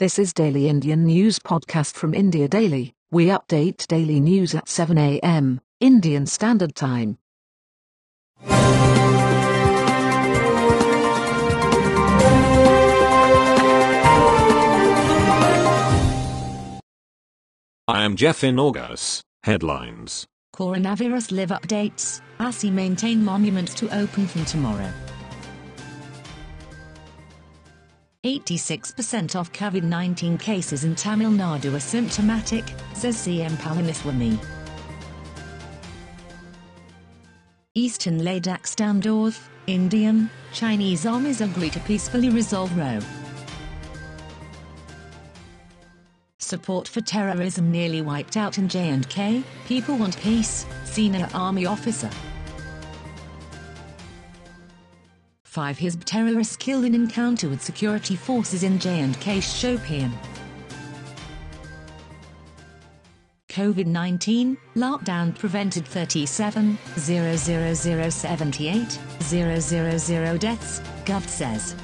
This is Daily Indian News Podcast from India Daily. We update daily news at 7 a.m. Indian Standard Time. I am Jeff in August. Headlines. Coronavirus live updates. ASI maintain monuments to open from tomorrow. 86% of COVID 19 cases in Tamil Nadu are symptomatic, says CM Palaniswamy. Eastern Ladakh standoff, Indian, Chinese armies agree to peacefully resolve row. Support for terrorism nearly wiped out in J&K, people want peace, senior army officer. Five Hizb terrorists killed in encounter with security forces in J&K Shopian. COVID-19, lockdown prevented 37,00078, 000 deaths, Gov says.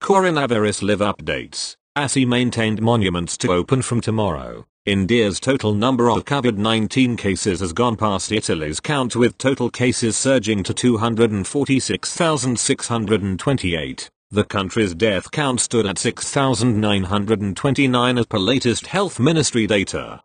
Coronavirus live updates. ASI maintained monuments to open from tomorrow. India's total number of COVID-19 cases has gone past Italy's count with total cases surging to 246,628. The country's death count stood at 6,929 as per latest health ministry data.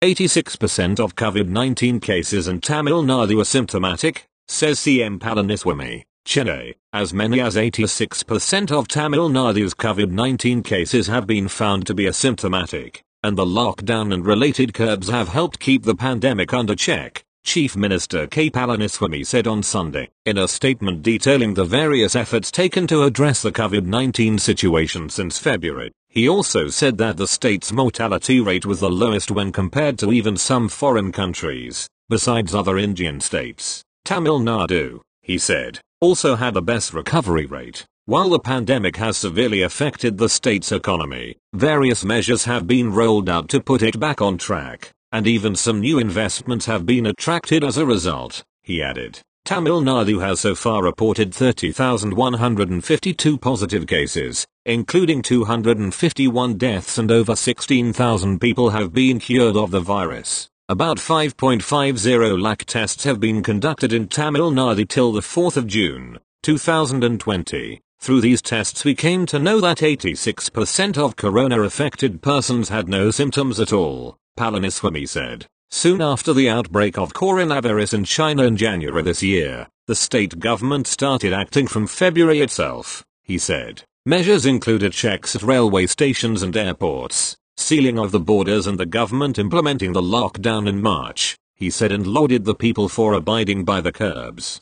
86% of COVID-19 cases in Tamil Nadu are symptomatic, says CM Palaniswamy. Chennai, as many as 86% of Tamil Nadu's COVID-19 cases have been found to be asymptomatic, and the lockdown and related curbs have helped keep the pandemic under check, Chief Minister K. Palaniswamy said on Sunday, in a statement detailing the various efforts taken to address the COVID-19 situation since February. He also said that the state's mortality rate was the lowest when compared to even some foreign countries, besides other Indian states. Tamil Nadu, he said, also had the best recovery rate. While the pandemic has severely affected the state's economy, various measures have been rolled out to put it back on track, and even some new investments have been attracted as a result, he added. Tamil Nadu has so far reported 30,152 positive cases, including 251 deaths and over 16,000 people have been cured of the virus. About 5.50 lakh tests have been conducted in Tamil Nadu till the 4th of June, 2020. Through these tests we came to know that 86% of corona-affected persons had no symptoms at all, Palaniswamy said. Soon after the outbreak of coronavirus in China in January this year, the state government started acting from February itself, he said. Measures included checks at railway stations and airports, sealing of the borders and the government implementing the lockdown in March, he said and lauded the people for abiding by the curbs.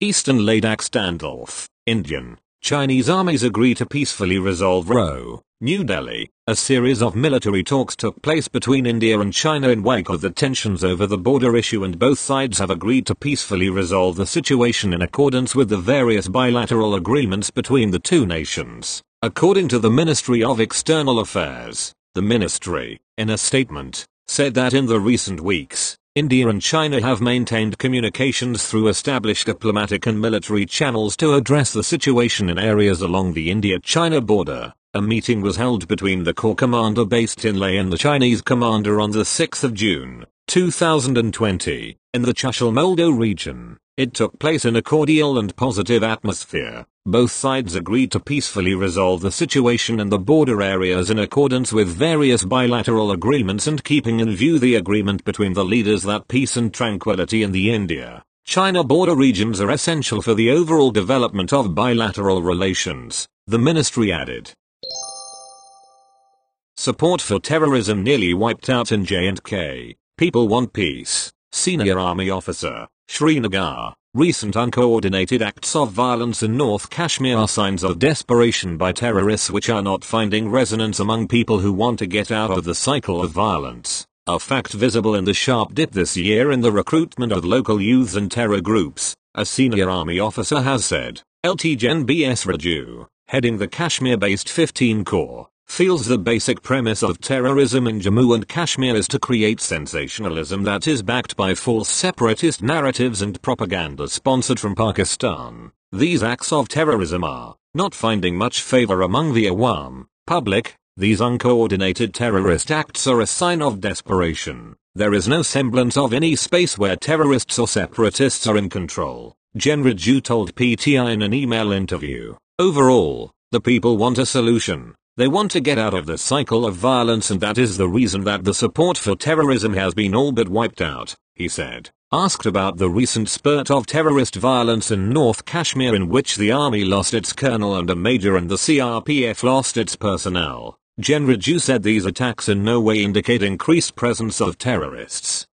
Eastern Ladakh standoff, Indian, Chinese armies agree to peacefully resolve row. New Delhi, a series of military talks took place between India and China in wake of the tensions over the border issue and both sides have agreed to peacefully resolve the situation in accordance with the various bilateral agreements between the two nations. According to the Ministry of External Affairs, the ministry, in a statement, said that in the recent weeks, India and China have maintained communications through established diplomatic and military channels to address the situation in areas along the India-China border. A meeting was held between the Corps commander based in Leh and the Chinese commander on the 6th of June, 2020, in the Chushul-Moldo region. It took place in a cordial and positive atmosphere. Both sides agreed to peacefully resolve the situation in the border areas in accordance with various bilateral agreements and keeping in view the agreement between the leaders that peace and tranquility in the India China border regions are essential for the overall development of bilateral relations, the ministry added. Support for terrorism nearly wiped out in J&K. People want peace. Senior Army Officer, Srinagar. Recent uncoordinated acts of violence in North Kashmir are signs of desperation by terrorists which are not finding resonance among people who want to get out of the cycle of violence. A fact visible in the sharp dip this year in the recruitment of local youths and terror groups, a senior army officer has said. LT Gen BS Raju, heading the Kashmir-based 15 Corps, feels the basic premise of terrorism in Jammu and Kashmir is to create sensationalism that is backed by false separatist narratives and propaganda sponsored from Pakistan. These acts of terrorism are not finding much favor among the Awam, public, these uncoordinated terrorist acts are a sign of desperation. There is no semblance of any space where terrorists or separatists are in control, Gen Raju told PTI in an email interview. Overall, the people want a solution. They want to get out of the cycle of violence and that is the reason that the support for terrorism has been all but wiped out, he said. Asked about the recent spurt of terrorist violence in North Kashmir in which the army lost its colonel and a major and the CRPF lost its personnel, Gen Raju said these attacks in no way indicate increased presence of terrorists.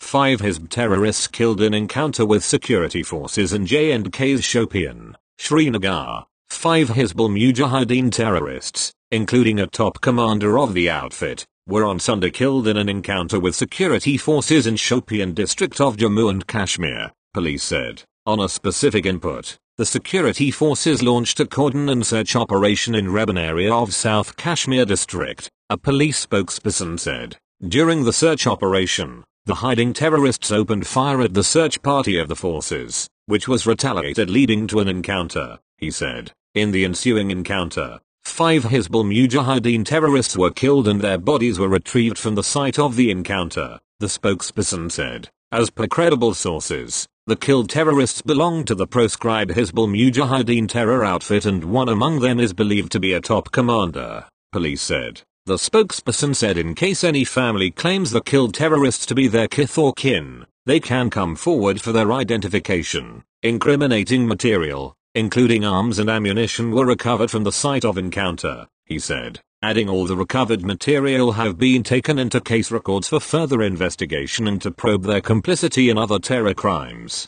5 Hizb terrorists killed in encounter with security forces in J&K's Shopian, Srinagar. 5 Hizbul Mujahideen terrorists, including a top commander of the outfit, were on Sunday killed in an encounter with security forces in Shopian district of Jammu and Kashmir, police said, on a specific input. The security forces launched a cordon and search operation in Reban area of South Kashmir district, a police spokesperson said. During the search operation, the hiding terrorists opened fire at the search party of the forces, which was retaliated leading to an encounter, he said. In the ensuing encounter, five Hizbul Mujahideen terrorists were killed and their bodies were retrieved from the site of the encounter, the spokesperson said. As per credible sources, the killed terrorists belong to the proscribed Hizbul Mujahideen terror outfit and one among them is believed to be a top commander, police said. The spokesperson said in case any family claims the killed terrorists to be their kith or kin, they can come forward for their identification. Incriminating material, including arms and ammunition were recovered from the site of encounter, he said adding all the recovered material have been taken into case records for further investigation and to probe their complicity in other terror crimes.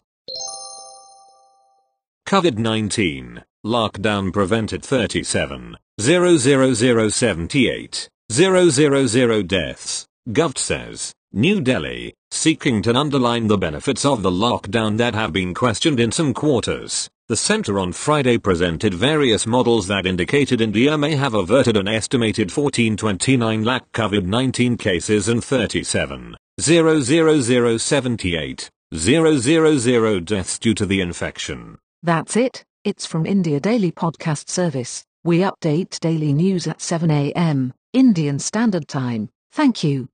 COVID-19, lockdown prevented 37, 00078, 000 deaths, Govt says. New Delhi, seeking to underline the benefits of the lockdown that have been questioned in some quarters. The center on Friday presented various models that indicated India may have averted an estimated 1429 lakh COVID-19 cases and 37, 00078, 000 deaths due to the infection. That's it, it's from India Daily Podcast Service. We update daily news at 7 a.m. Indian Standard Time. Thank you.